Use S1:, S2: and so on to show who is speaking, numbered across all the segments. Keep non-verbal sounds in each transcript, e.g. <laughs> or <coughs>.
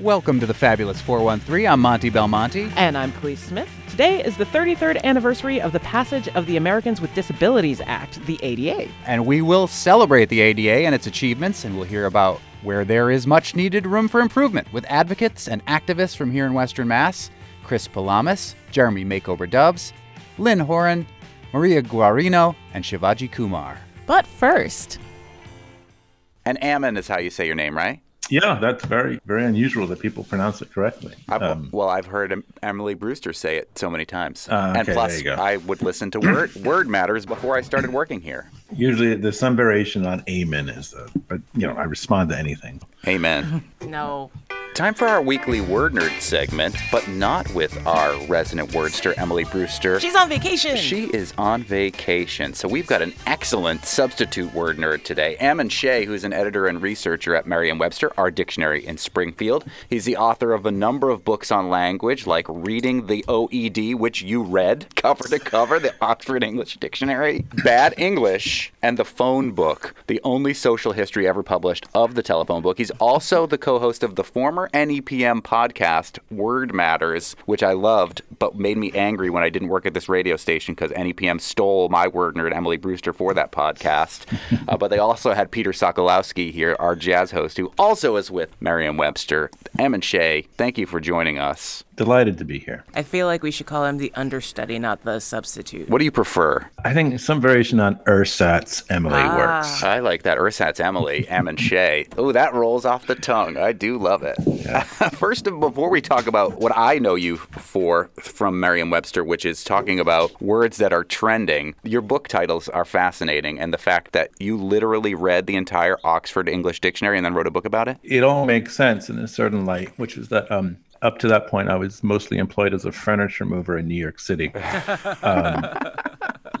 S1: Welcome to the Fabulous 413. I'm Monte Belmonte.
S2: And I'm Kaliis Smith. Today is the 33rd anniversary of the passage of the Americans with Disabilities Act, the ADA.
S1: And we will celebrate the ADA and its achievements, and we'll hear about where there is much needed room for improvement with advocates and activists from here in Western Mass Chris Palames, Jeremy Macomber Dubs, Lyn Horan, Maria Guarino, and Shivaji Kumar.
S2: But first.
S1: And Ammon is how you say your name, right?
S3: Yeah, that's very, very unusual that people pronounce it correctly.
S1: Um, well, I've heard Emily Brewster say it so many times.
S3: Uh, okay,
S1: and plus, I would listen to Word, <coughs> Word Matters before I started working here.
S3: Usually there's some variation on amen, is the, but, you know, I respond to anything.
S1: Amen. <laughs>
S2: no.
S1: Time for our weekly Word Nerd segment, but not with our resident wordster, Emily Brewster.
S2: She's on vacation.
S1: She is on vacation. So we've got an excellent substitute word nerd today. Ammon Shea, who's an editor and researcher at Merriam Webster, our dictionary in Springfield. He's the author of a number of books on language, like Reading the OED, which you read <laughs> cover to cover, the Oxford English Dictionary, Bad English, and the Phone Book, the only social history ever published of the telephone book. He's also the co host of the former NEPM podcast, Word Matters, which I loved, but made me angry when I didn't work at this radio station because NEPM stole my word nerd, Emily Brewster, for that podcast. <laughs> uh, but they also had Peter Sokolowski here, our jazz host, who also is with Merriam Webster. Ammon Shea, thank you for joining us.
S3: Delighted to be here.
S2: I feel like we should call him the understudy, not the substitute.
S1: What do you prefer?
S3: I think some variation on ersatz Emily ah. works.
S1: I like that. Ersatz Emily, Ammon Shea. Oh, that rolls off the tongue. I do love it. Yeah. <laughs> First, before we talk about what I know you for from Merriam Webster, which is talking about words that are trending, your book titles are fascinating. And the fact that you literally read the entire Oxford English Dictionary and then wrote a book about it?
S3: It all makes sense in a certain light, which is that um, up to that point, I was mostly employed as a furniture mover in New York City. Um,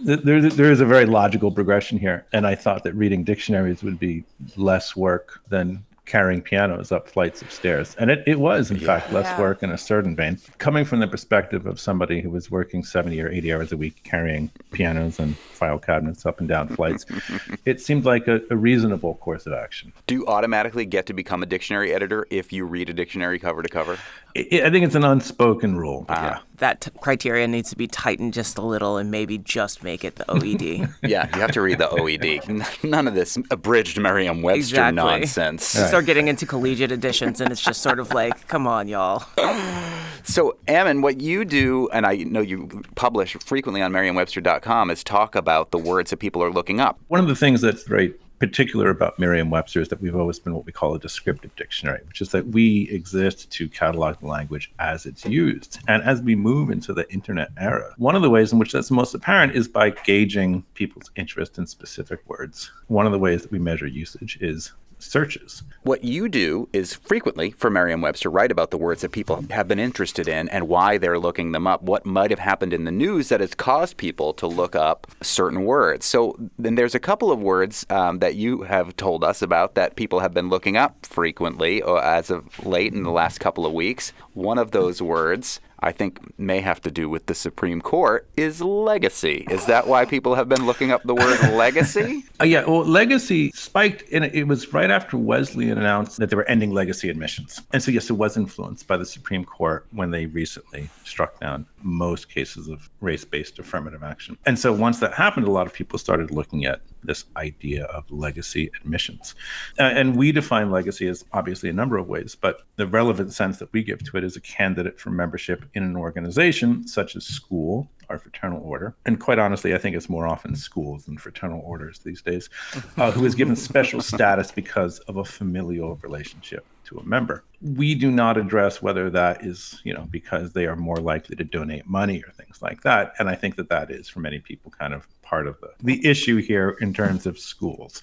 S3: <laughs> there, there is a very logical progression here, and I thought that reading dictionaries would be less work than carrying pianos up flights of stairs. And it, it was, in yeah. fact, less yeah. work in a certain vein. Coming from the perspective of somebody who was working 70 or 80 hours a week carrying pianos and file cabinets up and down flights, <laughs> it seemed like a, a, reasonable course of action.
S1: Do you automatically get to become a dictionary editor if you read a dictionary cover to cover?
S3: I, I think it's an unspoken rule. Uh, yeah.
S2: That t- criteria needs to be tightened just a little and maybe just make it the OED. <laughs>
S1: yeah, you have to read the OED. None of this abridged Merriam Webster exactly. nonsense.
S2: Right start getting into collegiate editions, and it's just sort of like, come on, y'all. <laughs>
S1: So, Ammon, what you do, and I know you publish frequently on Merriam-Webster.com, is talk about the words that people are looking up.
S3: One of the things that's very particular about Merriam-Webster is that we've always been what we call a descriptive dictionary, which is that we exist to catalog the language as it's used. And as we move into the internet era, one of the ways in which that's most apparent is by gauging people's interest in specific words. One of the ways that we measure usage is searches.
S1: What you do is frequently, for Merriam Webster, write about the words that people have been interested in and why they're looking them up, what might have happened in the news that has caused people to look up certain words. So then there's a couple of words um, that you have told us about that people have been looking up frequently uh, as of late in the last couple of weeks. One of those words I think may have to do with the Supreme Court is legacy. Is that why people have been looking up the word <laughs> legacy?
S3: Uh, yeah, well, legacy spiked, and it was right after Wesleyan announced that they were ending legacy admissions. And so, yes, it was influenced by the Supreme Court when they recently struck down most cases of race based affirmative action. And so, once that happened, a lot of people started looking at this idea of legacy admissions. Uh, and we define legacy as obviously a number of ways, but the relevant sense that we give to it is a candidate for membership in an organization such as school, or fraternal order, and quite honestly, I think it's more often schools than fraternal orders these days, uh, who is given special <laughs> status because of a familial relationship to a member. We do not address whether that is, you know, because they are more likely to donate money or things like that. And I think that that is, for many people, kind of part of the, the issue here in terms of schools.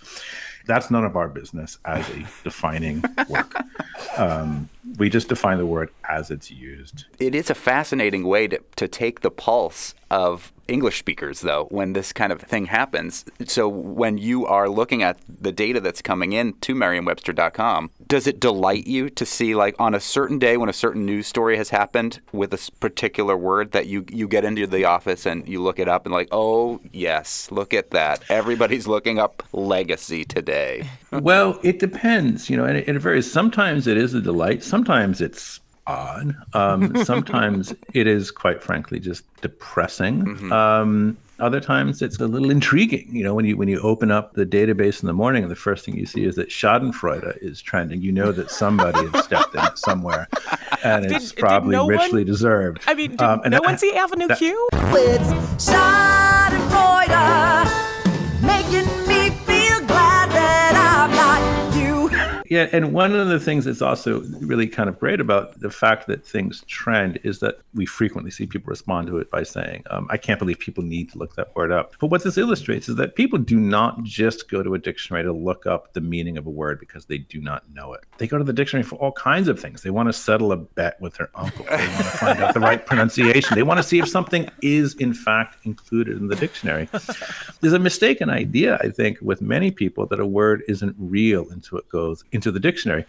S3: That's none of our business as a <laughs> defining work. Um, we just define the word as it's used.
S1: It is a fascinating way to, to take the pulse of English speakers, though, when this kind of thing happens. So when you are looking at the data that's coming in to Merriam-Webster.com, does it delight you to see, like, on a certain day when a certain news story has happened with a particular word that you you get into the office and you look it up and like, oh yes, look at that. Everybody's looking up legacy today. <laughs>
S3: well, it depends, you know, and it, it varies. Sometimes it is a delight. Sometimes it's odd. Um, <laughs> sometimes it is, quite frankly, just depressing. Mm-hmm. Um, other times it's a little intriguing. You know, when you when you open up the database in the morning and the first thing you see is that Schadenfreude is trending, you know that somebody has stepped in it <laughs> somewhere, and did, it's probably no richly
S2: one,
S3: deserved.
S2: I mean, did um, no one see Avenue that, Q?
S4: It's Schadenfreude.
S3: Yeah, and one of the things that's also really kind of great about the fact that things trend is that we frequently see people respond to it by saying, um, I can't believe people need to look that word up. But what this illustrates is that people do not just go to a dictionary to look up the meaning of a word because they do not know it. They go to the dictionary for all kinds of things. They want to settle a bet with their uncle, they want to find out the right <laughs> pronunciation, they want to see if something is, in fact, included in the dictionary. There's a mistaken idea, I think, with many people that a word isn't real until it goes into the dictionary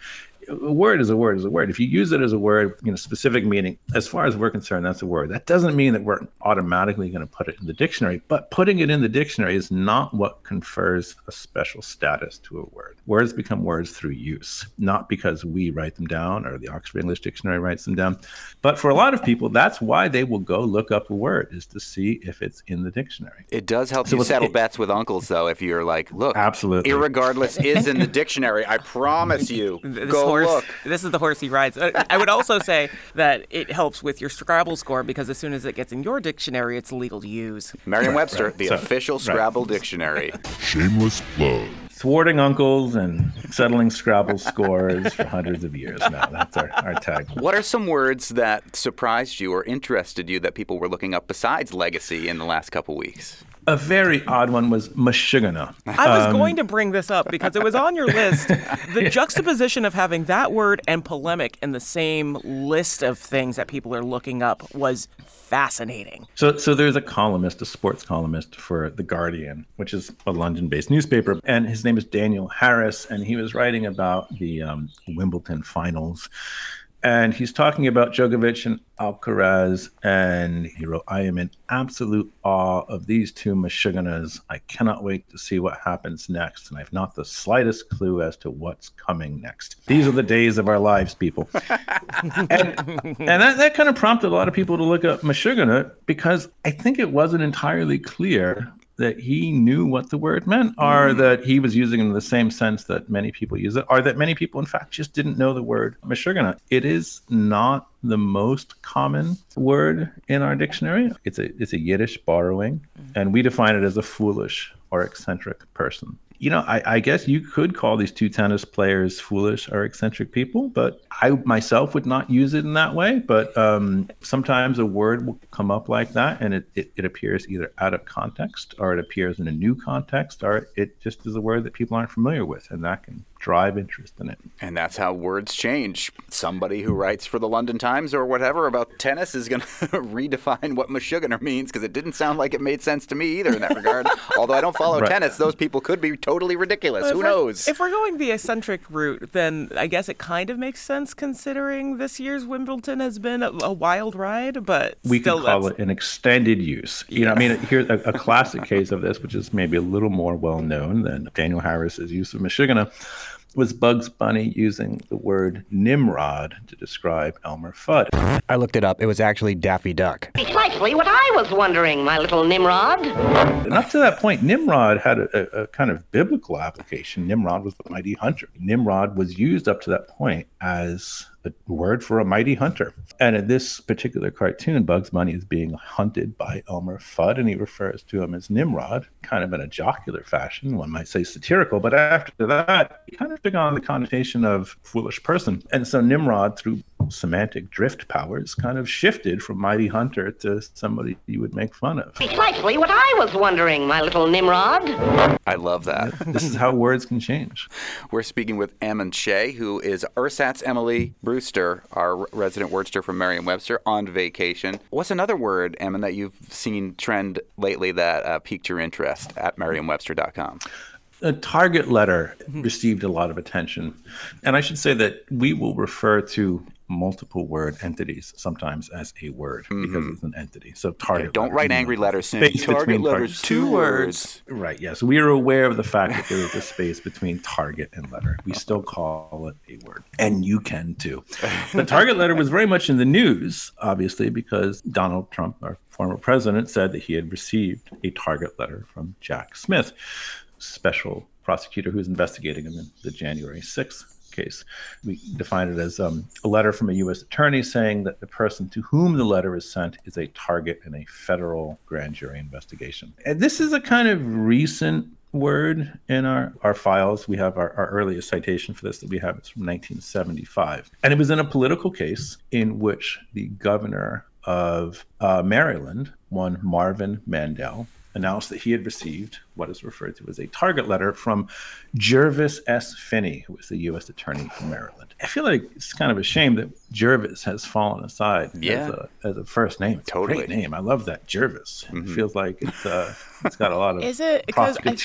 S3: a word is a word is a word. If you use it as a word, you know, specific meaning, as far as we're concerned, that's a word. That doesn't mean that we're automatically going to put it in the dictionary, but putting it in the dictionary is not what confers a special status to a word. Words become words through use, not because we write them down or the Oxford English Dictionary writes them down. But for a lot of people, that's why they will go look up a word is to see if it's in the dictionary.
S1: It does help so you settle it, bets with uncles, though, if you're like, look,
S3: absolutely,
S1: irregardless is in the dictionary. I promise you. <laughs> go horse, look.
S2: This is the horse he rides. Uh, I would also say that it helps with your Scrabble score because as soon as it gets in your dictionary, it's legal to use.
S1: Merriam-Webster, right. the so, official Scrabble right. dictionary. <laughs>
S5: Shameless plug.
S3: Thwarting uncles and settling Scrabble scores for hundreds of years now. That's our, our tag.
S1: What are some words that surprised you or interested you that people were looking up besides legacy in the last couple weeks?
S3: A very odd one was Mashugana.
S2: I was um, going to bring this up because it was on your list. <laughs> The juxtaposition of having that word and polemic in the same list of things that people are looking up was fascinating.
S3: So, so there's a columnist, a sports columnist for The Guardian, which is a London based newspaper. And his name is Daniel Harris. And he was writing about the um, Wimbledon finals and he's talking about Djokovic and Alcaraz, and he wrote, "I am in absolute awe of these two Meshuggahs. I cannot wait to see what happens next, and I have not the slightest clue as to what's coming next. These are the days of our lives, people." <laughs> and and that, that kind of prompted a lot of people to look up Meshuggah because I think it wasn't entirely clear that he knew what the word meant, or mm. that he was using it in the same sense that many people use it, or that many people, in fact, just didn't know the word Meshuggah. It is not the most common word in our dictionary. It's a it's a Yiddish borrowing, mm. and we define it as a foolish or eccentric person you know, I, I, guess you could call these two tennis players foolish or eccentric people, but I myself would not use it in that way. But um, sometimes a word will come up like that and it, it, it, appears either out of context or it appears in a new context or it just is a word that people aren't familiar with. And that can drive interest in it.
S1: And that's how words change. Somebody who writes for the London Times or whatever about tennis is going <laughs> to redefine what Meshuggah means because it didn't sound like it made sense to me either in that regard. <laughs> Although I don't follow right. tennis, those people could be totally ridiculous. Who knows?
S2: If we're going the eccentric route, then I guess it kind of makes sense considering this year's Wimbledon has been a, a wild ride, but
S3: we can call it an extended use. You yeah. know, I mean, here's a, a classic case of this, which is maybe a little more well known than Daniel Harris's use of Meshuggah was Bugs Bunny using the word Nimrod to describe Elmer Fudd.
S6: I looked it up. It was actually Daffy Duck.
S7: Precisely what I was wondering, my little Nimrod.
S3: And up to that point, Nimrod had a, a kind of biblical application. Nimrod was the mighty hunter. Nimrod was used up to that point as word for a mighty hunter. And in this particular cartoon, Bugs Bunny is being hunted by Elmer Fudd, and he refers to him as Nimrod, kind of in a jocular fashion, one might say satirical. But after that, he kind of took on the connotation of foolish person. And so Nimrod, through semantic drift powers kind of shifted from Mighty Hunter to somebody you would make fun of.
S7: Precisely what I was wondering, my little Nimrod.
S5: I love that. <laughs>
S3: this is how words can change.
S5: We're speaking with Ammon Shea, who is Ersatz Emily Brewster, our resident wordster from Merriam-Webster, on vacation. What's another word, Ammon, that you've seen trend lately that uh, piqued your interest at merriam-webster.com?
S3: A target letter received a lot of attention. And I should say that we will refer to multiple word entities sometimes as a word because it's an entity. So target.
S5: Mm-hmm. Don't write angry letters
S3: space
S5: target
S3: between
S5: letters,
S3: target-
S5: two words.
S3: Right. Yes. We are aware of the fact that there is a space between target and letter. We <laughs> still call it a word, and you can too. The <laughs> target letter was very much in the news, obviously, because Donald Trump, our former president, said that he had received a target letter from Jack Smith, special prosecutor who's investigating him in the January 6th case. We define it as um, a letter from a U.S. attorney saying that the person to whom the letter is sent is a target in a federal grand jury investigation. And this is a kind of recent word in our, our files. We have our, our earliest citation for this that we have. It's from 1975. And it was in a political case in which the governor of uh, Maryland, one Marvin Mandel, announced that he had received what is referred to as a target letter from Jervis S. Finney, who was the U.S. Attorney for Maryland. I feel like it's kind of a shame that Jervis has fallen aside
S5: Yeah.
S3: as, a, as a first name. It's
S5: Totally.
S3: a great name. I love that Jervis. It feels like it's uh, it's got a lot of
S2: Is it- 'cause I-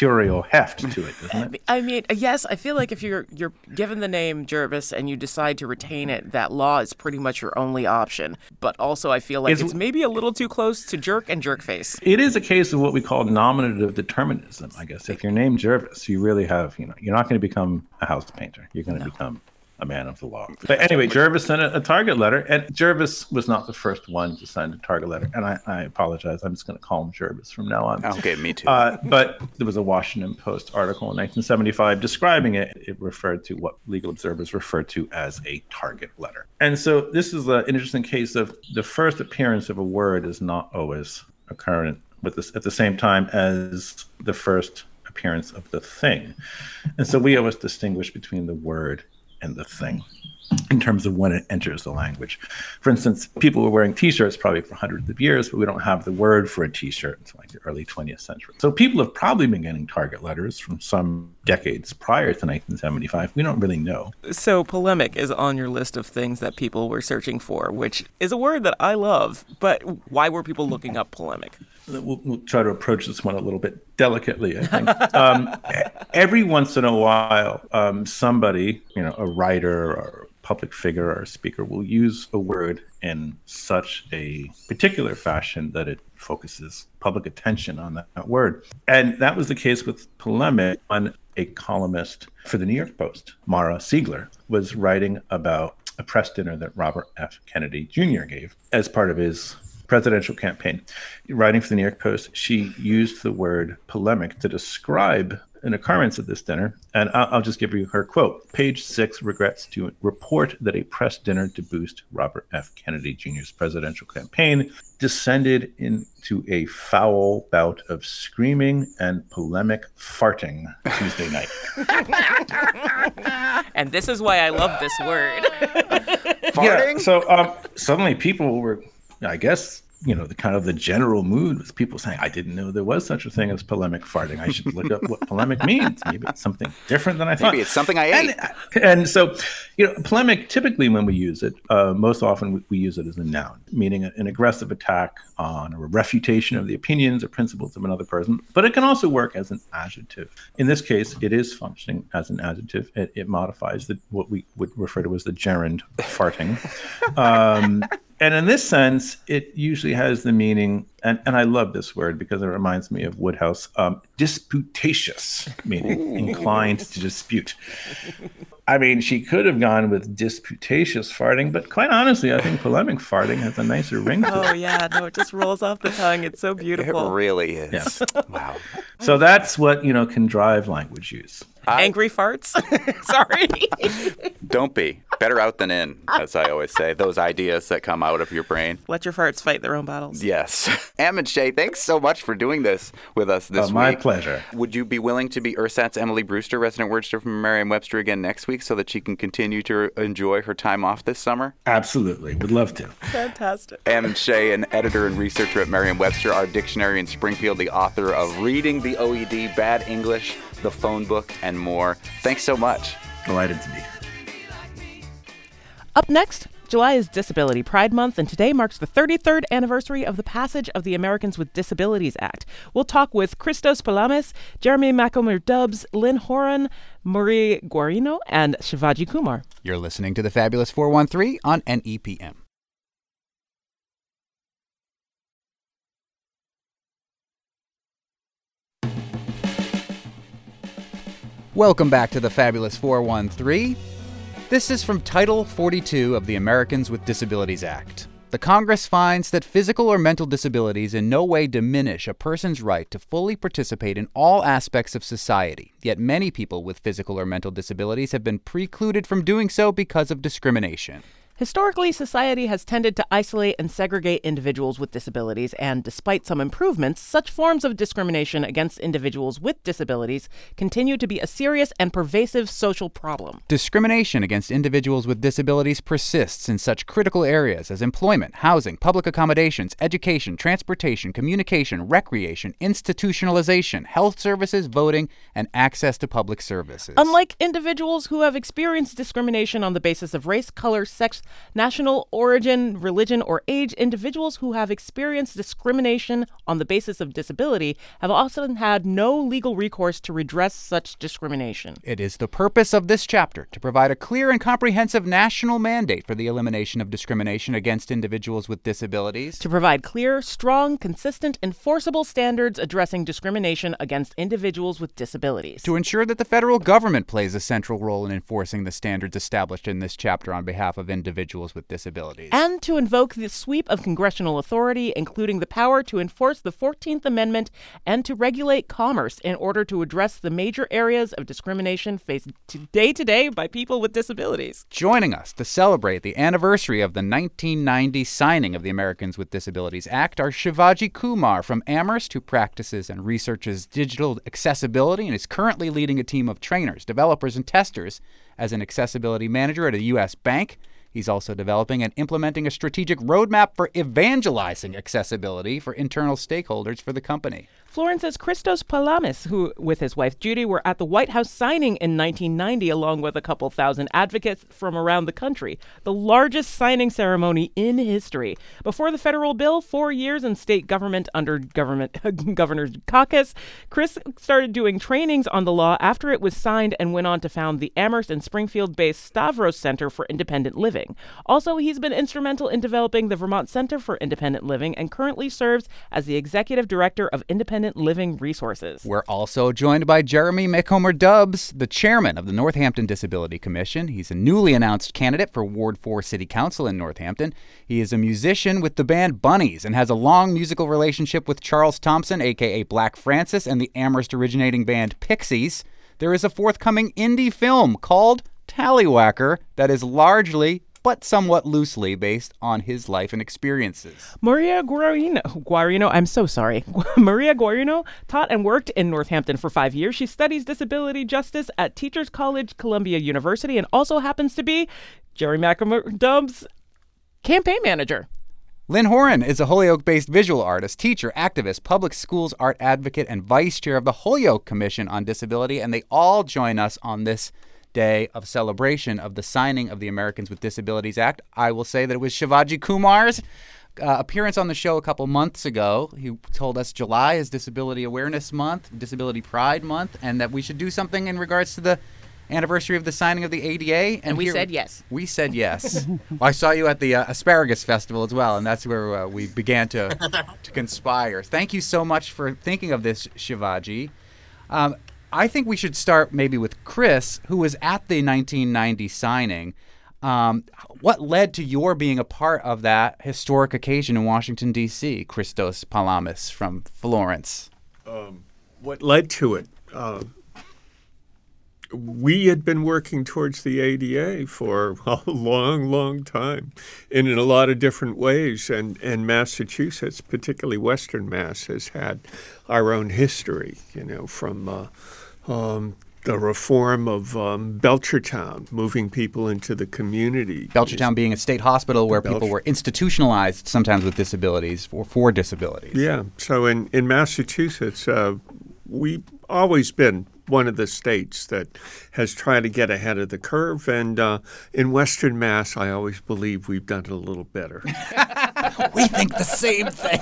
S3: heft to it, doesn't it?
S2: I mean, yes, I feel like if you're you're given the name Jervis and you decide to retain it, that law is pretty much your only option. But also, I feel like
S3: Is-
S2: it's maybe a little too close to jerk and jerk face.
S3: It is a case of what we call nominative determinism, I guess. If you're named Jervis, you really have, you know, you're not going to become a house painter. You're going to become a man of the law. But anyway, Jervis sent a, a target letter, and Jervis was not the first one to send a target letter. And I, I apologize. I'm just going to call him Jervis from now on.
S5: Okay, me too.
S3: Uh, but there was a Washington Post article in 1975 describing it. It referred to what legal observers refer to as a target letter. And so this is an interesting case of the first appearance of a word is not always occurrent with this at the same time as the first appearance of the thing. And so we always distinguish between the word and the thing in terms of when it enters the language. For instance, people were wearing t-shirts probably for hundreds of years, but we don't have the word for a t-shirt until like the early 20th century. So people have probably been getting target letters from some decades prior to 1975. We don't really know.
S2: So polemic is on your list of things that people were searching for, which is a word that I love. But why were people looking up polemic?
S3: We'll, we'll try to approach this one a little bit delicately, I think. <laughs> um, every once in a while, um, somebody, you know, a writer or a public figure or a speaker will use a word in such a particular fashion that it focuses public attention on that, that word. And that was the case with polemic when a columnist for the New York Post, Mara Siegler, was writing about a press dinner that Robert F. Kennedy Jr. gave as part of his presidential campaign. Writing for the New York Post, she used the word polemic to describe an occurrence at this dinner. And I'll, I'll just give you her quote. Page six regrets to report that a press dinner to boost Robert F. Kennedy Jr.'s presidential campaign descended into a foul bout of screaming and polemic farting Tuesday night. <laughs>
S2: And this is why I love this word. <laughs>
S3: Yeah. So um, suddenly people were, I guess, you know, the kind of the general mood was people saying, I didn't know there was such a thing as polemic farting. I should look up what <laughs> polemic means. Maybe it's something different than I thought.
S5: Maybe it's something I ate.
S3: And, and so, you know, polemic, typically when we use it, uh, most often we, we use it as a noun, meaning an aggressive attack on or a refutation of the opinions or principles of another person. But it can also work as an adjective. In this case, it is functioning as an adjective. It, it modifies the, what we would refer to as the gerund farting. <laughs> Um, and in this sense, it usually has the meaning, and, and I love this word because it reminds me of Wodehouse, um, disputatious, meaning <laughs> inclined to dispute. I mean, she could have gone with disputatious farting, but quite honestly, I think polemic farting has a nicer ring to it.
S2: oh yeah, no, it just rolls off the tongue. It's so beautiful.
S5: It really is.
S3: Yes.
S5: Wow.
S3: So that's what, you know, can drive language use.
S2: Angry farts. <laughs> Sorry.
S5: Don't be. Better out than in, as I always say. Those ideas that come out of your brain.
S2: Let your farts fight their own battles.
S5: Yes. <laughs> Ammon Shea, thanks so much for doing this with us this
S3: Oh,
S5: week.
S3: my pleasure.
S5: Would you be willing to be Ersatz Emily Brewster, resident wordster from Merriam-Webster again next week so that she can continue to enjoy her time off this summer?
S3: Absolutely. Would love to.
S2: Fantastic.
S5: Ammon Shea, an editor and researcher at Merriam-Webster, our dictionary in Springfield, the author of Reading the OED, Bad English, The Phone Book, and more. Thanks so much.
S3: Delighted to be here.
S2: Up next, July is Disability Pride Month, and today marks the 33rd anniversary of the passage of the Americans with Disabilities Act. We'll talk with Christos Palames, Jeremy Macomber Dubs, Lyn Horan, Maria Guarino, and Shivaji Kumar.
S1: You're listening to the Fabulous 413 on NEPM. Welcome back to the Fabulous 413. This is from Title 42 of the Americans with Disabilities Act. The Congress finds that physical or mental disabilities in no way diminish a person's right to fully participate in all aspects of society, yet many people with physical or mental disabilities have been precluded from doing so because of discrimination.
S2: Historically, society has tended to isolate and segregate individuals with disabilities, and despite some improvements, such forms of discrimination against individuals with disabilities continue to be a serious and pervasive social problem.
S1: Discrimination against individuals with disabilities persists in such critical areas as employment, housing, public accommodations, education, transportation, communication, recreation, institutionalization, health services, voting, and access to public services.
S2: Unlike individuals who have experienced discrimination on the basis of race, color, sex, national origin, religion, or age, individuals who have experienced discrimination on the basis of disability have often had no legal recourse to redress such discrimination.
S1: It is the purpose of this chapter to provide a clear and comprehensive national mandate for the elimination of discrimination against individuals with disabilities.
S2: To provide clear, strong, consistent, enforceable standards addressing discrimination against individuals with disabilities.
S1: to ensure that the federal government plays a central role in enforcing the standards established in this chapter on behalf of individuals with disabilities.
S2: and to invoke the sweep of congressional authority, including the power to enforce the 14th Amendment and to regulate commerce in order to address the major areas of discrimination faced day to day by people with disabilities.
S1: Joining us to celebrate the anniversary of the 1990 signing of the Americans with Disabilities Act are Shivaji Kumar from Amherst, who practices and researches digital accessibility and is currently leading a team of trainers, developers, and testers as an accessibility manager at a U.S. bank. He's also developing and implementing a strategic roadmap for evangelizing accessibility for internal stakeholders for the company.
S2: Florence's Christos Palames, who with his wife Judy were at the White House signing in 1990, along with a couple thousand advocates from around the country, the largest signing ceremony in history. Before the federal bill, four years in state government under government <laughs> Governor Dukakis, Chris started doing trainings on the law after it was signed and went on to found the Amherst and Springfield-based Stavros Center for Independent Living. Also, he's been instrumental in developing the Vermont Center for Independent Living and currently serves as the executive director of Independent Living Resources.
S1: We're also joined by Jeremy Macomber Dubs, the chairman of the Northampton Disability Commission. He's a newly announced candidate for Ward 4 City Council in Northampton. He is a musician with the band Bunnies and has a long musical relationship with Charles Thompson, aka Black Francis, and the Amherst originating band Pixies. There is a forthcoming indie film called Tallywhacker that is largely but somewhat loosely based on his life and experiences.
S2: Maria Guarino, Guarino, I'm so sorry. <laughs> Maria Guarino taught and worked in Northampton for five years. She studies disability justice at Teachers College, Columbia University, and also happens to be Jerry Dubs' campaign manager.
S1: Lyn Horan is a Holyoke based visual artist, teacher, activist, public schools art advocate, and vice chair of the Holyoke Commission on Disability, and they all join us on this day of celebration of the signing of the Americans with Disabilities Act. I will say that it was Shivaji Kumar's uh, appearance on the show a couple months ago. He told us July is Disability Awareness Month, Disability Pride Month, and that we should do something in regards to the anniversary of the signing of the ADA. And,
S2: we
S1: here-
S2: said yes.
S1: We said yes. <laughs> well, I saw you at the uh, Asparagus Festival as well, and that's where uh, we began to <laughs> to conspire. Thank you so much for thinking of this, Shivaji. Um, I think we should start maybe with Chris, who was at the 1990 signing. Um, what led to your being a part of that historic occasion in Washington, D.C., Christos Palames from Florence?
S8: what led to it. Uh, we had been working towards the ADA for <laughs> a long, long time and in a lot of different ways. And, and Massachusetts, particularly Western Mass, has had our own history, you know, from uh, um, the reform of um, Belchertown, moving people into the community.
S1: Belchertown being a state hospital where people were institutionalized, sometimes with disabilities or for disabilities.
S8: Yeah. So in, in Massachusetts, uh, we've always been one of the states that has tried to get ahead of the curve. And uh, in Western Mass, I always believe we've done it a little better. <laughs>
S1: we think the same thing.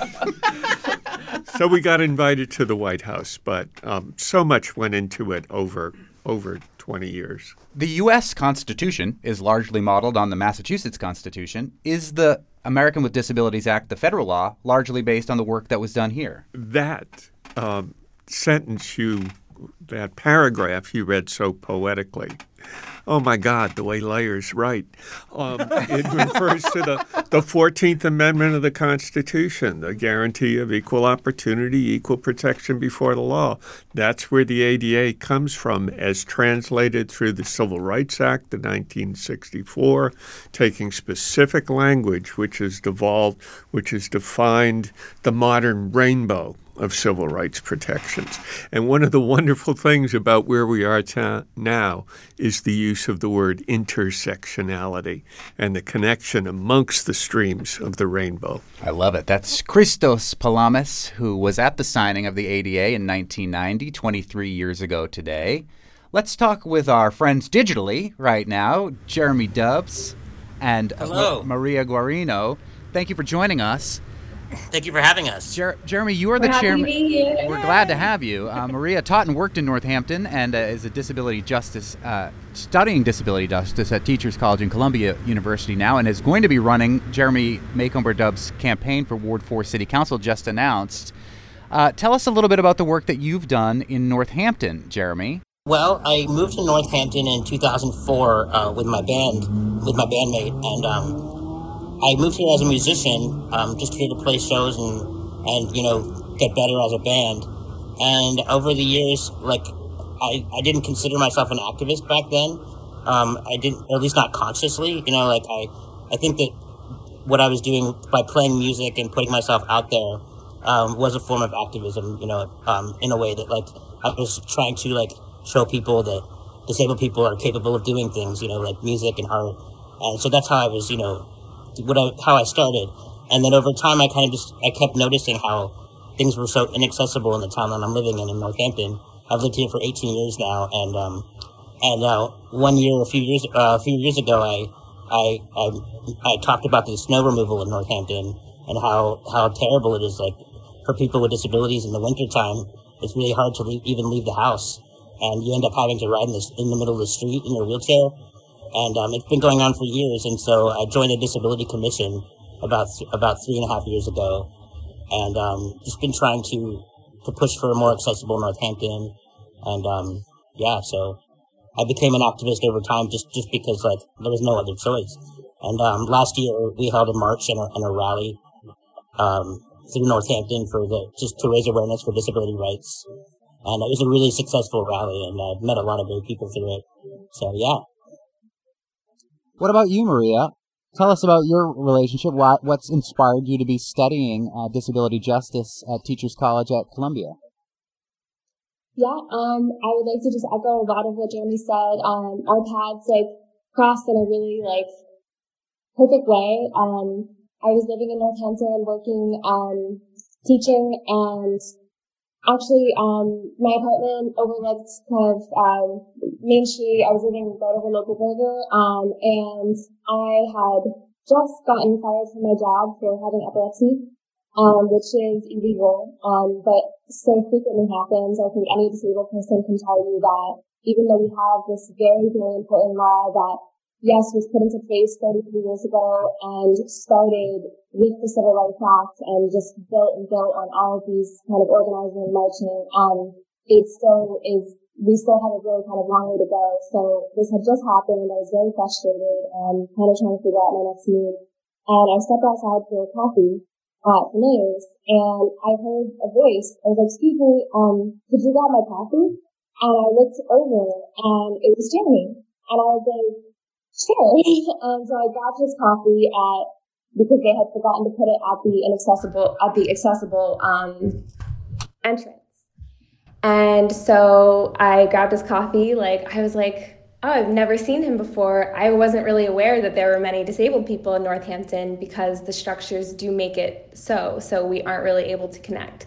S1: <laughs>
S8: so we got invited to the White House, but um, so much went into it over over 20 years.
S1: The U.S. Constitution is largely modeled on the Massachusetts Constitution. Is the American with Disabilities Act, the federal law, largely based on the work that was done here?
S8: That um, sentence you that paragraph you read so poetically. Oh my God, the way Layers write. Um, it <laughs> refers to the, the 14th Amendment of the Constitution, the guarantee of equal opportunity, equal protection before the law. That's where the ADA comes from, as translated through the Civil Rights Act of 1964, taking specific language which has devolved, which has defined the modern rainbow of civil rights protections. And one of the wonderful things about where we are ta- now is the use of the word intersectionality and the connection amongst the streams of the rainbow.
S1: I love it. That's Christos Palames, who was at the signing of the ADA in 1990, 23 years ago today. Let's talk with our friends digitally right now, Jeremy Dubs and
S9: Hello.
S1: Maria Guarino. Thank you for joining us.
S9: Thank you for having us.
S1: Jer- Jeremy, you are the
S10: We're
S1: chairman.
S10: happy to be here.
S1: We're glad to have you. Uh, Maria taught and worked in Northampton and uh, is a disability justice, uh, studying disability justice at Teachers College in Columbia University now, and is going to be running Jeremy Macomber Dubs' campaign for Ward 4 City Council, just announced. Uh, tell us a little bit about the work that you've done in Northampton, Jeremy.
S9: Well, I moved to Northampton in 2004 uh, with my band, with my bandmate, and um, I moved here as a musician, um, just here to play shows and and you know get better as a band. And over the years, like I, I didn't consider myself an activist back then. Um, I didn't, at least not consciously. You know, like I I think that what I was doing by playing music and putting myself out there um, was a form of activism. You know, um, in a way that like I was trying to like show people that disabled people are capable of doing things. You know, like music and art. And so that's how I was, you know, what I, how I started. And then over time, I kind of just, I kept noticing how things were so inaccessible in the town that I'm living in, in Northampton. I've lived here for 18 years now, and, um, and, uh, one year, a few years, uh, a few years ago, I, I, I, I talked about the snow removal in Northampton and how, how terrible it is, like, for people with disabilities in the wintertime. It's really hard to leave, even leave the house. And you end up having to ride in, this, in the middle of the street in your wheelchair and um, it's been going on for years. And so I joined the Disability Commission about about three and a half years ago, and um, just been trying to to push for a more accessible Northampton. And um, yeah, so I became an activist over time just just because like there was no other choice. And um, last year we held a march and a, and a rally um, through Northampton for the just to raise awareness for disability rights. And it was a really successful rally, and I met a lot of great people through it. So yeah.
S11: What about you, Maria? Tell us about your relationship. What, what's inspired you to be studying uh, disability justice at Teachers College at Columbia?
S10: Yeah, um, I would like to just echo a lot of what Jeremy said. Um, our paths like crossed in a really like perfect way. Um, I was living in Northampton, working, um, teaching, and Actually, um, my apartment overlooked kind of um, Main Street. I was living right over local burger, um, and I had just gotten fired from my job for having epilepsy, um, which is illegal, um, but so frequently happens. I think any disabled person can tell you that even though we have this very, very important law that yes, was put into place 33 years ago and started with the Civil Rights Act and just built and built on all of these kind of organizing and marching. Um, it still is, we still have a really kind of long way to go. So this had just happened. I was very frustrated and kind of trying to figure out my next move. And I stepped outside for a coffee at Layers and I heard a voice. I was like, excuse me, um, could you grab my coffee? And I looked over and it was Jeremy. And I was like, sure. um, so I grabbed his coffee at, because they had forgotten to put it at the inaccessible, at the accessible, um, entrance. And so I grabbed his coffee. Like, I was like, oh, I've never seen him before. I wasn't really aware that there were many disabled people in Northampton because the structures do make it so. So we aren't really able to connect.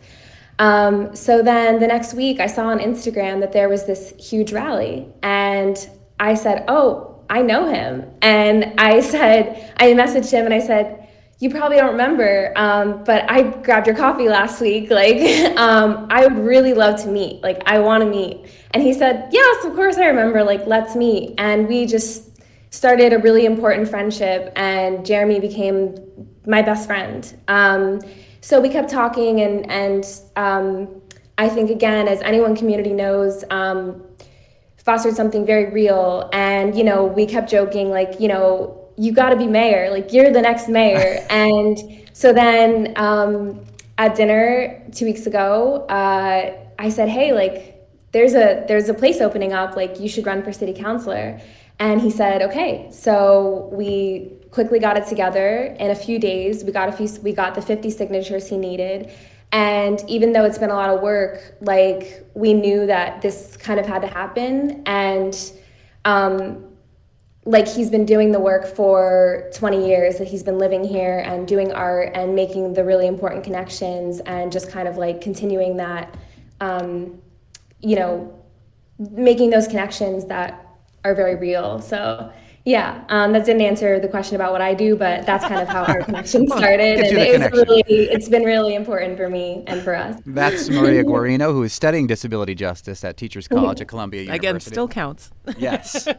S10: Um, so then the next week, I saw on Instagram that there was this huge rally, and I said, Oh, I know him. And I said, I messaged him and I said, you probably don't remember, um, but I grabbed your coffee last week. Like, <laughs> um, I would really love to meet. Like, I want to meet. And he said, Yes, of course I remember. Like, let's meet. And we just started a really important friendship, and Jeremy became my best friend. Um, so we kept talking, and and um, I think again, as anyone community knows, um, fostered something very real. And you know, we kept joking, like, you know you got to be mayor. Like you're the next mayor. <laughs> and so then um, at dinner two weeks ago, uh, I said, hey, like there's a there's a place opening up. Like you should run for city councilor. And he said, okay. So we quickly got it together in a few days. We got a few. We got the 50 signatures he needed. And even though it's been a lot of work, like we knew that this kind of had to happen. And um, like he's been doing the work for 20 years that he's been living here and doing art and making the really important connections and just kind of like continuing that um, you know making those connections that are very real so yeah um, that didn't answer the question about what i do but that's kind of how our <laughs> connection started and it was really it's been really important for me and for us.
S1: That's maria guarino who is studying disability justice at teachers college at columbia University.
S2: again still counts.
S1: Yes. <laughs>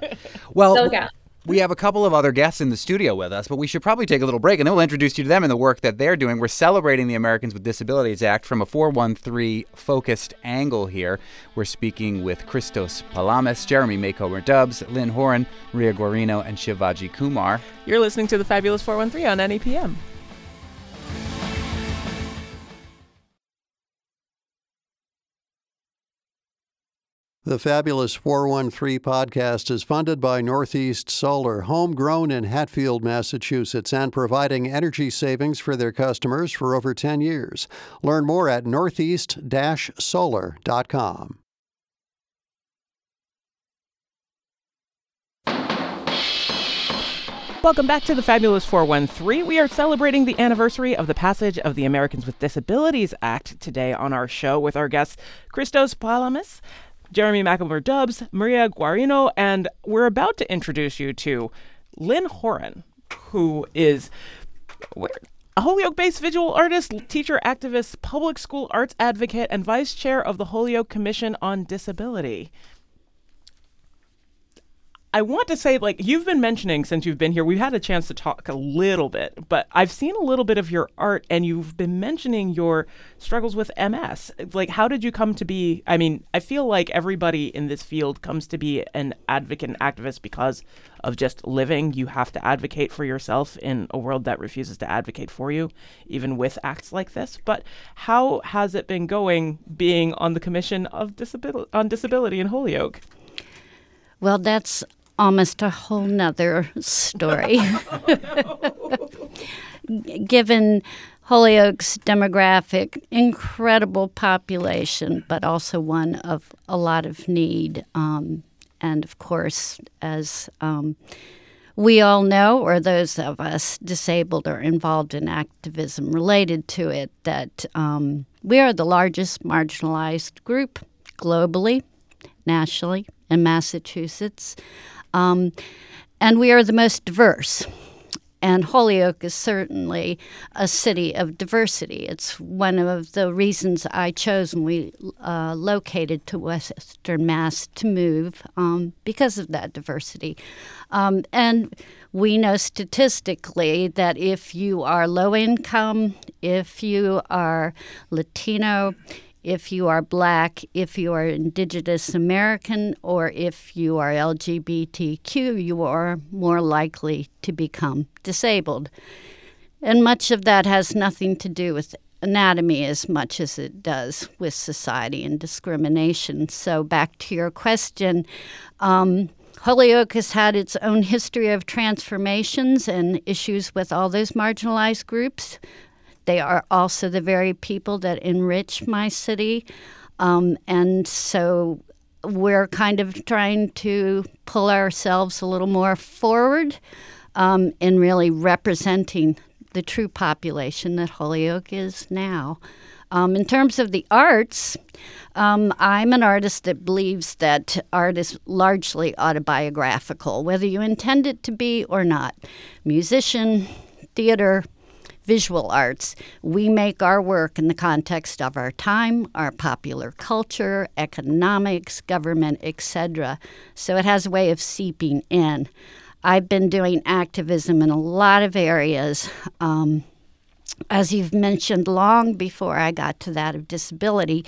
S1: Well still counts we have a couple of other guests in the studio with us, but we should probably take a little break and then we'll introduce you to them and the work that they're doing. We're celebrating the Americans with Disabilities Act from a 413 focused angle here. We're speaking with Christos Palames, Jeremy Macomber Dubs, Lyn Horan, Ria Guarino, and Shivaji Kumar.
S2: You're listening to the Fabulous 413 on NEPM.
S12: The Fabulous 413 podcast is funded by Northeast Solar, homegrown in Hatfield, Massachusetts, and providing energy savings for their customers for over 10 years. Learn more at northeast solar.com.
S2: Welcome back to the Fabulous 413. We are celebrating the anniversary of the passage of the Americans with Disabilities Act today on our show with our guests Christos Palames, Jeremy Macomber Dubs, Maria Guarino, and we're about to introduce you to Lyn Horan, who is a Holyoke based visual artist, teacher, activist, public school arts advocate, and vice chair of the Holyoke Commission on Disability. I want to say, like, you've been mentioning since you've been here, we've had a chance to talk a little bit, but I've seen a little bit of your art and you've been mentioning your struggles with MS. Like, how did you come to be? I mean, I feel like everybody in this field comes to be an advocate and activist because of just living. You have to advocate for yourself in a world that refuses to advocate for you, even with acts like this. But how has it been going being on the Commission of Disability on Disability in Holyoke?
S13: Well, that's almost a whole nother story. <laughs> Given Holyoke's demographic, incredible population, but also one of a lot of need. Um, and of course, as um, we all know, or those of us disabled or involved in activism related to it, that um, we are the largest marginalized group globally, nationally, in Massachusetts. Um, and we are the most diverse. And Holyoke is certainly a city of diversity. It's one of the reasons I chose when we uh, located to Western Mass to move um, because of that diversity. Um, and we know statistically that if you are low income, if you are Latino, if you are black, if you are Indigenous American, or if you are LGBTQ, you are more likely to become disabled. And much of that has nothing to do with anatomy as much as it does with society and discrimination. So, back to your question. Um, Holyoke has had its own history of transformations and issues with all those marginalized groups. They are also the very people that enrich my city. Um, and so we're kind of trying to pull ourselves a little more forward um, in really representing the true population that Holyoke is now. Um, in terms of the arts, um, I'm an artist that believes that art is largely autobiographical, whether you intend it to be or not. Musician, theater, visual arts. We make our work in the context of our time, our popular culture, economics, government, etc. So it has a way of seeping in. I've been doing activism in a lot of areas. Um, as you've mentioned, long before I got to that of disability,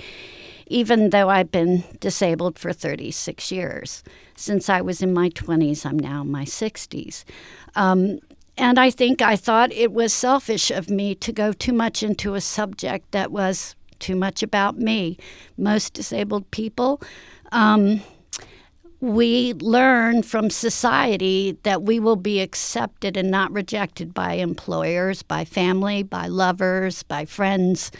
S13: even though I've been disabled for 36 years. Since I was in my 20s, I'm now in my 60s. Um, and I think I thought it was selfish of me to go too much into a subject that was too much about me. Most disabled people, um, we learn from society that we will be accepted and not rejected by employers, by family, by lovers, by friends,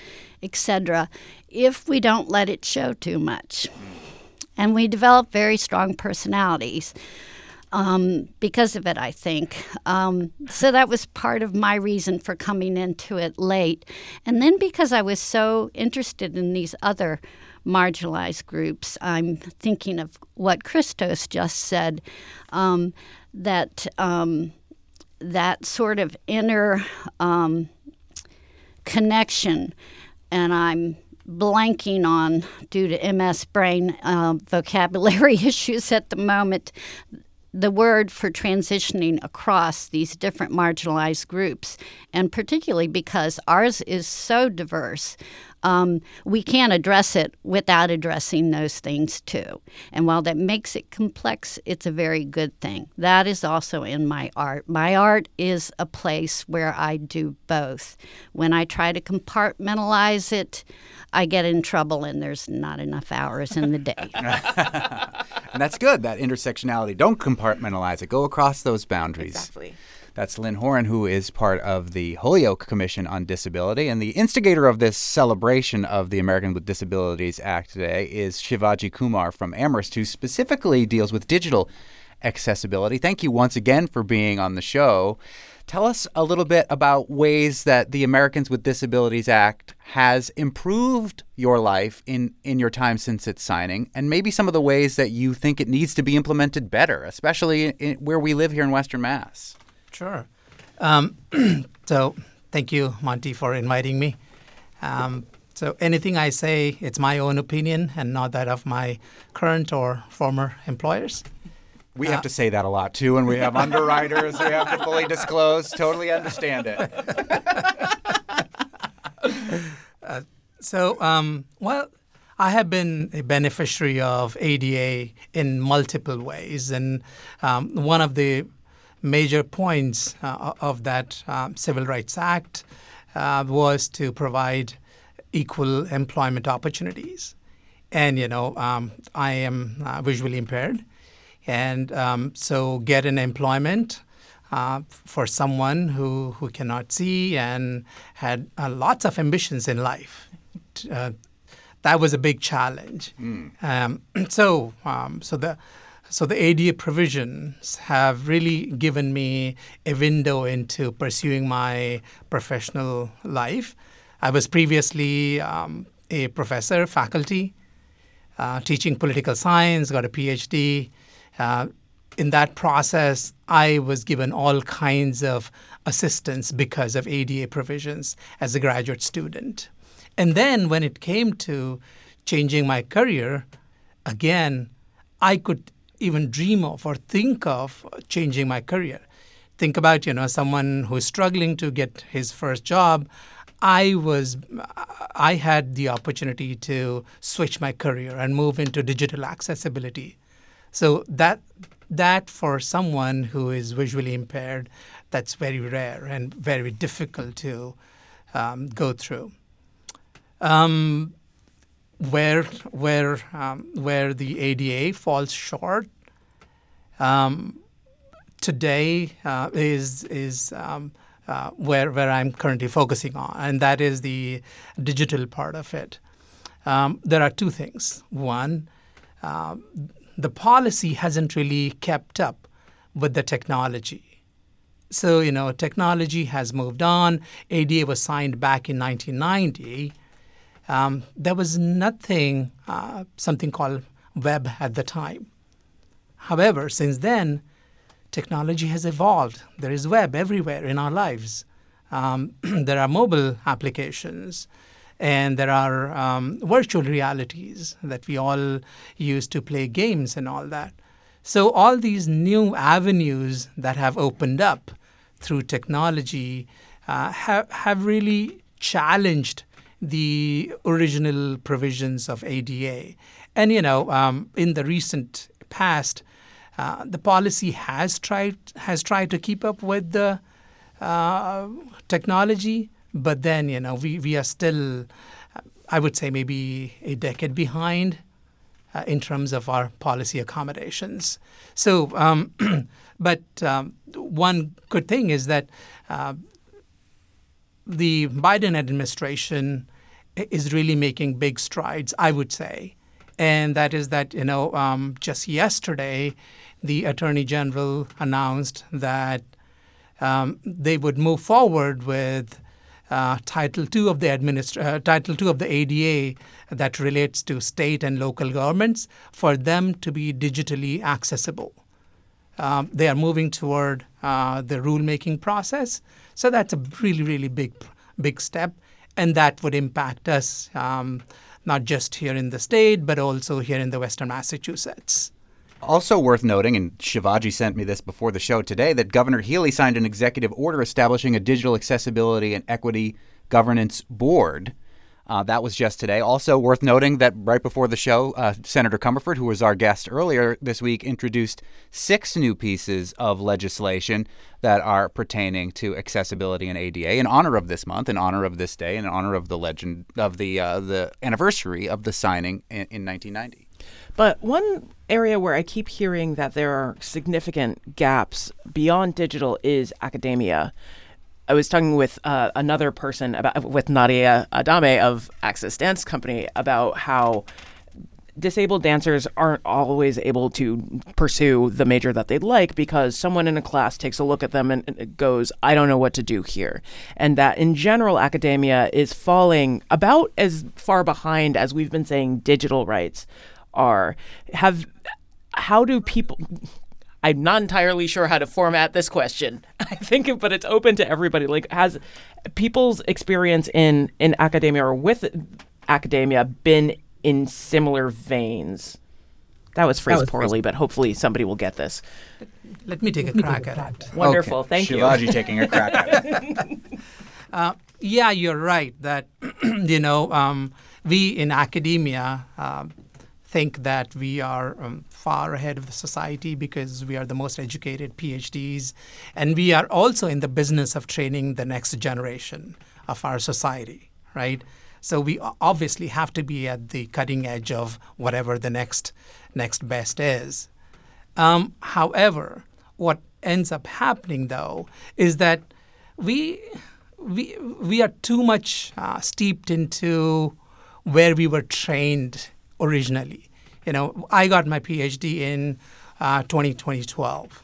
S13: etc., if we don't let it show too much. And we develop very strong personalities um, because of it, I think. Um, so that was part of my reason for coming into it late. And then because I was so interested in these other marginalized groups, I'm thinking of what Christos just said um, that um, that sort of inner um, connection, and I'm blanking on due to MS brain uh, vocabulary <laughs> issues at the moment the word for transitioning across these different marginalized groups, and particularly because ours is so diverse. Um, we can't address it without addressing those things too. And while that makes it complex, it's a very good thing. That is also in my art. My art is a place where I do both. When I try to compartmentalize it, I get in trouble and there's not enough hours in the day. <laughs>
S1: and that's good, that intersectionality. Don't compartmentalize it, go across those boundaries.
S2: Exactly.
S1: That's Lyn Horan, who is part of the Holyoke Commission on Disability. And the instigator of this celebration of the American with Disabilities Act today is Shivaji Kumar from Amherst, who specifically deals with digital accessibility. Thank you once again for being on the show. Tell us a little bit about ways that the Americans with Disabilities Act has improved your life in, in your time since its signing, and maybe some of the ways that you think it needs to be implemented better, especially in, where we live here in Western Mass.
S14: Sure. Um, <clears throat> so, thank you, Monte, for inviting me. Um, so, anything I say, it's my own opinion and not that of my current or former employers.
S1: We have uh, to say that a lot too, and we have underwriters. we have to fully disclose. Totally understand it. <laughs>
S14: uh, so, um, well, I have been a beneficiary of ADA in multiple ways, and um, one of the major points uh, of that um, Civil Rights Act uh, was to provide equal employment opportunities. And, you know, um, I am uh, visually impaired. And um, so get an employment uh, for someone who, who cannot see and had uh, lots of ambitions in life. Uh, that was a big challenge. Mm. Um, <clears throat> so, um, so the so the ADA provisions have really given me a window into pursuing my professional life. I was previously um, a professor, faculty, uh, teaching political science, got a PhD. Uh, in that process, I was given all kinds of assistance because of ADA provisions as a graduate student. And then when it came to changing my career, again, I could even dream of or think of changing my career. Think about, you know, someone who's struggling to get his first job. I was I had the opportunity to switch my career and move into digital accessibility. So that that for someone who is visually impaired, that's very rare and very difficult to um, go through. Um, where where um, where the ADA falls short um, today uh, is is um, uh, where where I'm currently focusing on, and that is the digital part of it. Um, there are two things. One, uh, the policy hasn't really kept up with the technology. So you know, technology has moved on. ADA was signed back in 1990. Um, there was nothing, uh, something called web at the time. However, since then, technology has evolved. There is web everywhere in our lives. Um, <clears throat> there are mobile applications, and there are um, virtual realities that we all use to play games and all that. So, all these new avenues that have opened up through technology uh, have, have really challenged the original provisions of ADA. And, you know, um, in the recent past, uh, the policy has tried has tried to keep up with the uh, technology, but then you know we, we are still, I would say maybe a decade behind uh, in terms of our policy accommodations. So, um, <clears throat> but um, one good thing is that uh, the Biden administration is really making big strides, I would say. And that is that, you know, um, just yesterday, the Attorney General announced that um, they would move forward with uh, Title II of the uh, Title II of the ADA that relates to state and local governments for them to be digitally accessible. Um, they are moving toward uh, the rulemaking process, so that's a really, really big, big step, and that would impact us um, not just here in the state, but also here in the Western Massachusetts.
S1: Also worth noting, and Shivaji sent me this before the show today, that Governor Healy signed an executive order establishing a digital accessibility and equity governance board. Uh, that was just today. Also worth noting that right before the show, uh, Senator Comerford, who was our guest earlier this week, introduced six new pieces of legislation that are pertaining to accessibility and ADA in honor of this month, in honor of this day, in honor of the legend of the uh, the anniversary of the signing in, in 1990.
S2: But one area where I keep hearing that there are significant gaps beyond digital is academia. I was talking with uh, another person about with Nadia Adame of Access Dance Company about how disabled dancers aren't always able to pursue the major that they'd like because someone in a class takes a look at them and goes, I don't know what to do here. And that in general, academia is falling about as far behind as we've been saying digital rights are. Have how do people I'm not entirely sure how to format this question. <laughs> I think, but it's open to everybody. Like, has people's experience in in academia or with academia been in similar veins? That was phrased that was poorly, phrased. but hopefully somebody will get this.
S14: Let me take a crack at it.
S2: Wonderful,
S1: okay.
S2: thank
S1: Shivaji
S2: you.
S1: Shivaji taking a crack at it. <laughs>
S14: uh, yeah, you're right that <clears throat> you know um, we in academia. Uh, think that we are um, far ahead of the society because we are the most educated PhDs. And we are also in the business of training the next generation of our society, right? So we obviously have to be at the cutting edge of whatever the next next best is. Um, however, what ends up happening though is that we we we are too much uh, steeped into where we were trained originally. You know, I got my PhD in uh, 2012.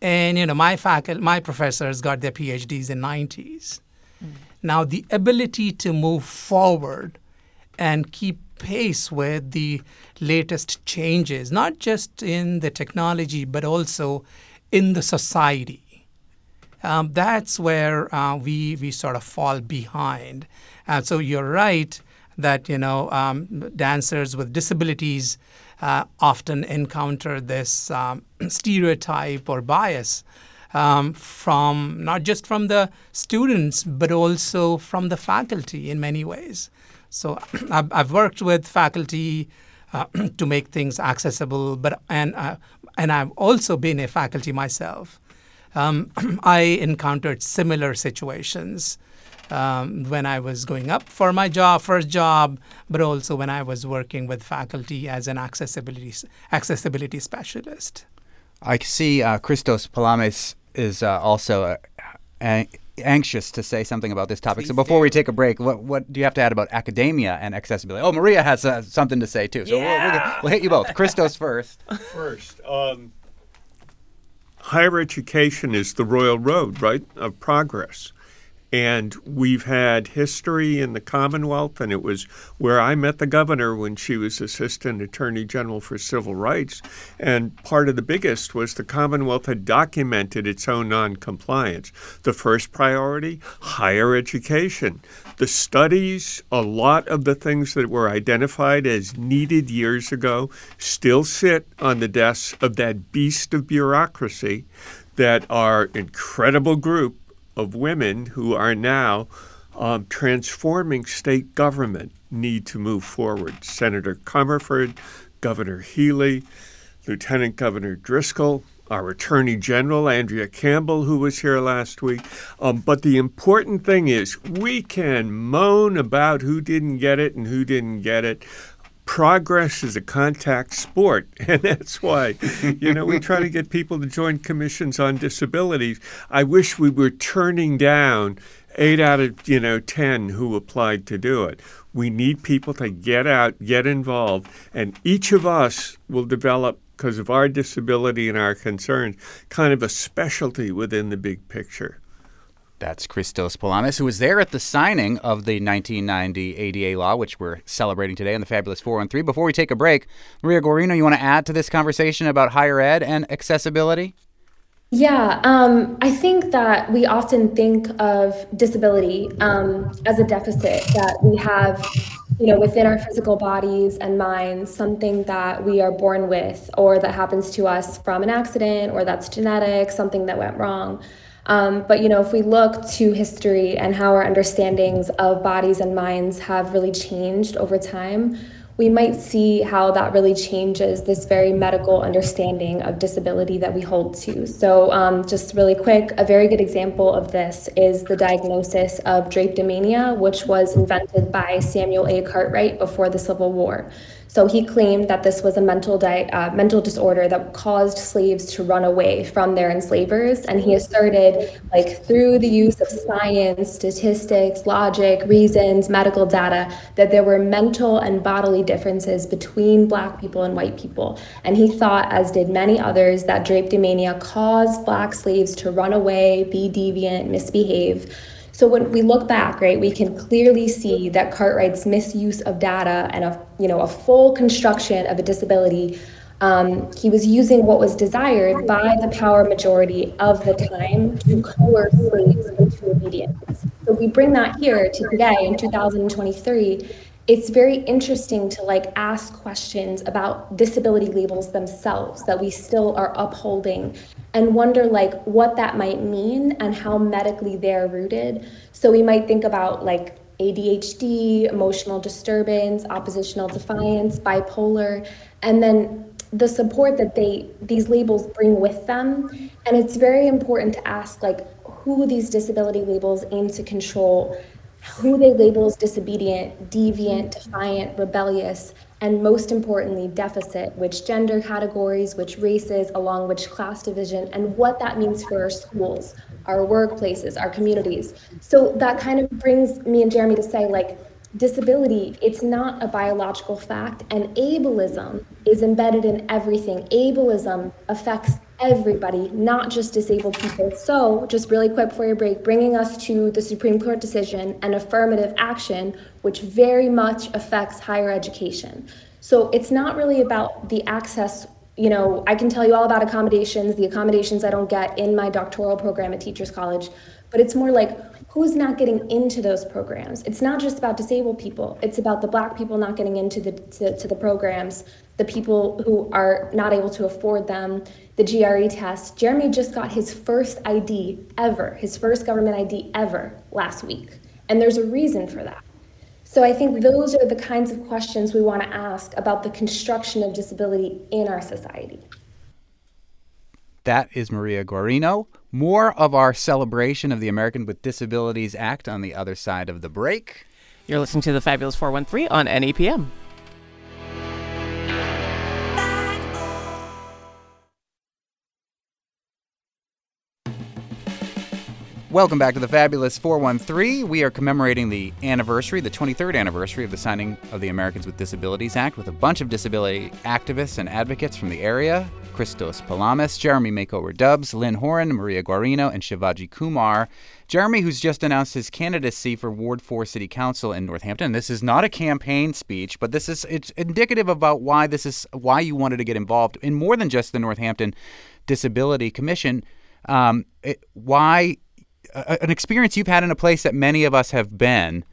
S14: And, you know, my faculty, my professors got their PhDs in 90s. Mm. Now, the ability to move forward and keep pace with the latest changes, not just in the technology, but also in the society. Um, that's where uh, we, we sort of fall behind. And so you're right that you know um, dancers with disabilities uh, often encounter this um, <clears throat> stereotype or bias um, from not just from the students but also from the faculty in many ways. So <clears throat> I've, worked with faculty uh, <clears throat> to make things accessible, but and uh, and I've also been a faculty myself. Um, I encountered similar situations um, when I was going up for my job, first job, but also when I was working with faculty as an accessibility accessibility specialist.
S1: I see uh, Christos Palames is uh, also uh, a- anxious to say something about this topic. so before we take a break, what, what do you have to add about academia and accessibility? Oh, Maria has uh, something to say too. So we'll, we'll, we'll hit you both. Christos <laughs> first.
S8: First, um, higher education is the royal road, right, of progress. And we've had history in the Commonwealth, and it was where I met the governor when she was Assistant Attorney General for Civil Rights. And part of the biggest was the Commonwealth had documented its own noncompliance. The first priority higher education. The studies, a lot of the things that were identified as needed years ago, still sit on the desks of that beast of bureaucracy that our incredible group of women who are now um, transforming state government need to move forward. Senator Comerford, Governor Healy, Lieutenant Governor Driscoll, our Attorney General, Andrea Campbell, who was here last week. Um, but the important thing is we can moan about who didn't get it and who didn't get it progress is a contact sport <laughs> and that's why you know we try to get <laughs> people to join commissions on disabilities. I wish we were turning down 8 out of you know 10 who applied to do it. We need people to get out get involved and each of us will develop because of our disability and our concerns kind of a specialty within the big picture
S1: That's Christos Palames, who was there at the signing of the 1990 ADA law, which we're celebrating today on the Fabulous 413. Before we take a break, Maria Guarino, you want to add to this conversation about higher ed and accessibility?
S10: Yeah, um, I think that we often think of disability um, as a deficit that we have, you know, within our physical bodies and minds, something that we are born with, or that happens to us from an accident, or that's genetic, something that went wrong. Um, but you know, if we look to history and how our understandings of bodies and minds have really changed over time, we might see how that really changes this very medical understanding of disability that we hold to. So, um, just really quick, a very good example of this is the diagnosis of drapetomania, which was invented by Samuel A. Cartwright before the Civil War. So he claimed that this was a mental di- uh, mental disorder that caused slaves to run away from their enslavers, and he asserted, like through the use of science, statistics, logic, reasons, medical data, that there were mental and bodily differences between Black people and white people, and he thought, as did many others, that drapetomania caused Black slaves to run away, be deviant, misbehave. So when we look back, right, we can clearly see that Cartwright's misuse of data and a you know a full construction of a disability, um, he was using what was desired by the power majority of the time to coerce slaves into obedience. So we bring that here to today in 2023 it's very interesting to like ask questions about disability labels themselves that we still are upholding and wonder like what that might mean and how medically they're rooted so we might think about like ADHD, emotional disturbance, oppositional defiance, bipolar, and then the support that they these labels bring with them. And it's very important to ask like who these disability labels aim to control who they label as disobedient, deviant, defiant, rebellious, and most importantly, deficit, which gender categories, which races, along which class division, and what that means for our schools, our workplaces, our communities. So that kind of brings me and Jeremy to say, like, disability, it's not a biological fact, and ableism is embedded in everything. Ableism affects everybody, not just disabled people. So, just really quick before your break, bringing us to the Supreme Court decision and affirmative action, which very much affects higher education. So, it's not really about the access. You know, I can tell you all about accommodations, the accommodations I don't get in my doctoral program at Teachers College, but it's more like who's not getting into those programs. It's not just about disabled people. It's about the black people not getting into the to, to the programs, the people who are not able to afford them, the GRE test. Jeremy just got his first ID ever, his first government ID ever last week. And there's a reason for that. So I think those are the kinds of questions we want to ask about the construction of disability in our society.
S1: That is Maria Guarino. More of our celebration of the American with Disabilities Act on the other side of the break.
S2: You're listening to the Fabulous 413 on NEPM.
S1: Welcome back to the Fabulous 413. We are commemorating the anniversary, the 23rd anniversary of the signing of the Americans with Disabilities Act with a bunch of disability activists and advocates from the area Christos Palames, Jeremy Macomber Dubs, Lyn Horan, Maria Guarino, and Shivaji Kumar. Jeremy, who's just announced his candidacy for Ward 4 City Council in Northampton. This is not a campaign speech, but this is it's indicative about why this is why you wanted to get involved in more than just the Northampton Disability Commission. Um, it, why an experience you've had in a place that many of us have been.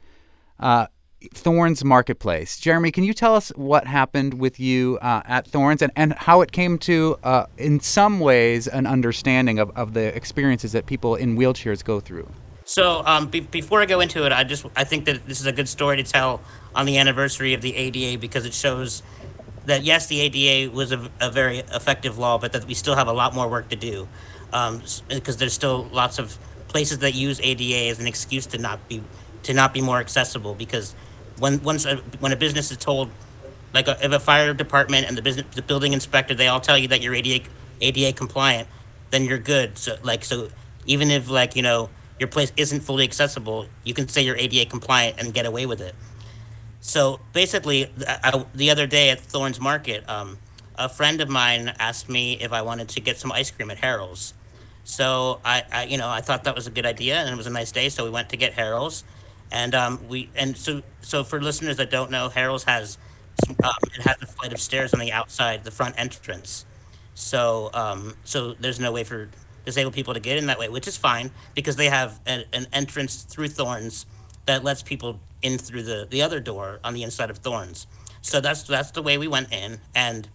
S1: Uh, Thornes Marketplace. Jeremy, can you tell us what happened with you uh, at Thornes and, and how it came to, uh, in some ways, an understanding of, of the experiences that people in wheelchairs go through?
S9: So um, be- before I go into it, I just I think that this is a good story to tell on the anniversary of the ADA because it shows that yes, the ADA was a, a very effective law, but that we still have a lot more work to do because um, there's still lots of places that use ADA as an excuse to not be to not be more accessible because when once a, when a business is told like a, if a fire department and the business the building inspector they all tell you that you're ADA ADA compliant then you're good. So like so even if like you know your place isn't fully accessible you can say you're ADA compliant and get away with it. So basically I, the other day at Thornes Market um, a friend of mine asked me if I wanted to get some ice cream at Herrell's so I, I, you know, I thought that was a good idea, and it was a nice day. So we went to get Herrell's, and um, we and so so for listeners that don't know, Herrell's has um, it has a flight of stairs on the outside, the front entrance. So um, so there's no way for disabled people to get in that way, which is fine because they have a, an entrance through Thornes that lets people in through the the other door on the inside of Thornes. So that's that's the way we went in, and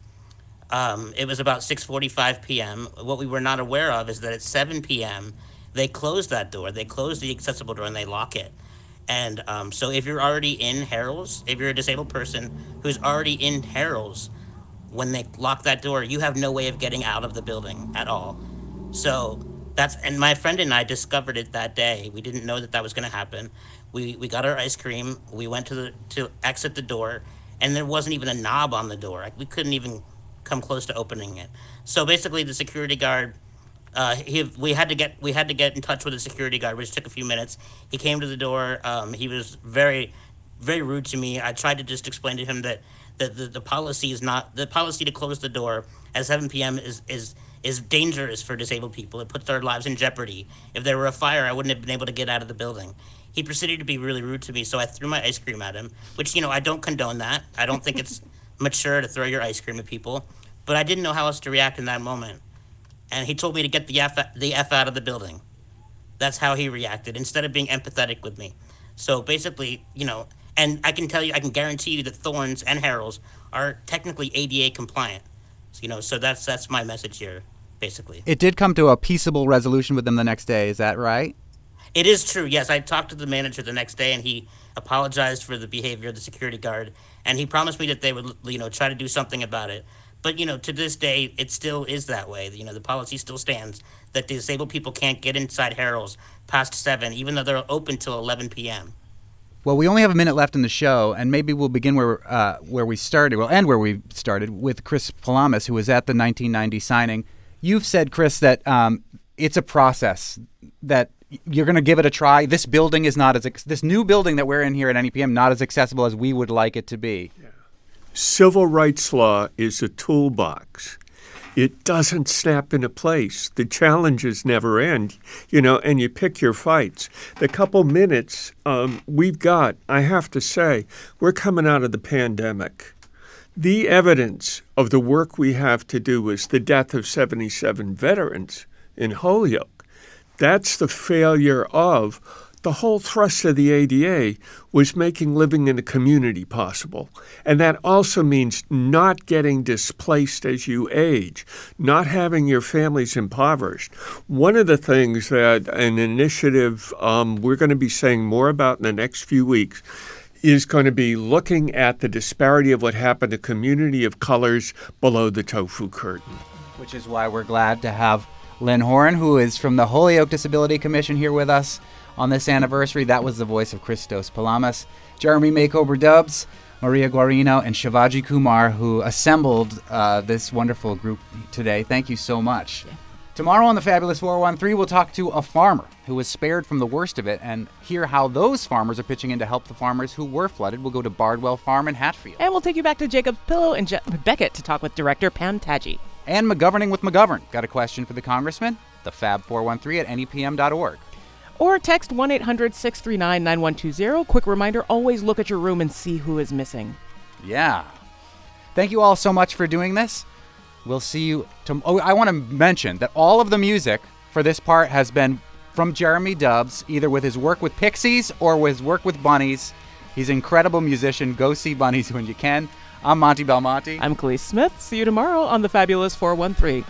S9: um, it was about 6:45 p.m. What we were not aware of is that at 7 p.m. they close that door. They close the accessible door and they lock it. And um, so if you're already in Herrell's, if you're a disabled person who's already in Herrell's, when they lock that door, you have no way of getting out of the building at all. So that's and my friend and I discovered it that day. We didn't know that that was going to happen. We we got our ice cream. We went to the to exit the door, and there wasn't even a knob on the door. We couldn't even come close to opening it. So basically, the security guard, uh, he, we had to get we had to get in touch with the security guard, which took a few minutes. He came to the door. Um, he was very, very rude to me. I tried to just explain to him that that the, the policy is not the policy to close the door at 7 p.m. is is is dangerous for disabled people. It puts their lives in jeopardy. If there were a fire, I wouldn't have been able to get out of the building. He proceeded to be really rude to me, so I threw my ice cream at him, which you know I don't condone that. I don't think it's mature to throw your ice cream at people, but I didn't know how else to react in that moment. And he told me to get the F, the F out of the building. That's how he reacted instead of being empathetic with me. So basically, you know, and I can tell you, I can guarantee you that Thornes and Herrell's are technically ADA compliant. So, you know, so that's that's my message here, basically.
S1: It did come to a peaceable resolution with them the next day. Is that right?
S9: It is true. Yes, I talked to the manager the next day, and he apologized for the behavior of the security guard, and he promised me that they would, you know, try to do something about it. But you know, to this day, it still is that way. You know, the policy still stands that disabled people can't get inside Herrell's past seven, even though they're open till 11 p.m.
S1: Well, we only have a minute left in the show, and maybe we'll begin where uh, where we started. We'll end where we started with Chris Palames, who was at the 1990 signing. You've said, Chris, that um, it's a process that you're going to give it a try. This building is not as this new building that we're in here at NEPM not as accessible as we would like it to be. Yeah.
S8: Civil rights law is a toolbox. It doesn't snap into place. The challenges never end, you know, and you pick your fights. The couple minutes um, we've got, I have to say, we're coming out of the pandemic. The evidence of the work we have to do is the death of 77 veterans in Holyoke. That's the failure of the whole thrust of the ADA was making living in a community possible. And that also means not getting displaced as you age, not having your families impoverished. One of the things that an initiative um, we're going to be saying more about in the next few weeks is going to be looking at the disparity of what happened to community of colors below the tofu curtain.
S1: which is why we're glad to have Lyn Horan, who is from the Holyoke Disability Commission, here with us on this anniversary. That was the voice of Christos Palames, Jeremy Macomber Dubs, Maria Guarino, and Shivaji Kumar, who assembled uh, this wonderful group today. Thank you so much. Tomorrow on the Fabulous 413, we'll talk to a farmer who was spared from the worst of it and hear how those farmers are pitching in to help the farmers who were flooded. We'll go to Bardwell Farm in Hatfield.
S2: And we'll take you back to Jacob's Pillow and Je- Becket to talk with director Pam Tatge.
S1: And McGoverning with McGovern. Got a question for the congressman? The Fab413 at nepm.org.
S2: Or text 1 800 639 9120. Quick reminder always look at your room and see who is missing.
S1: Yeah. Thank you all so much for doing this. We'll see you. To- oh, I want to mention that all of the music for this part has been from Jeremy Dubs, either with his work with Pixies or with his work with Bunnies. He's an incredible musician. Go see Bunnies <laughs> when you can. I'm Monte Belmonte.
S2: I'm Kaliis Smith. See you tomorrow on the Fabulous 413.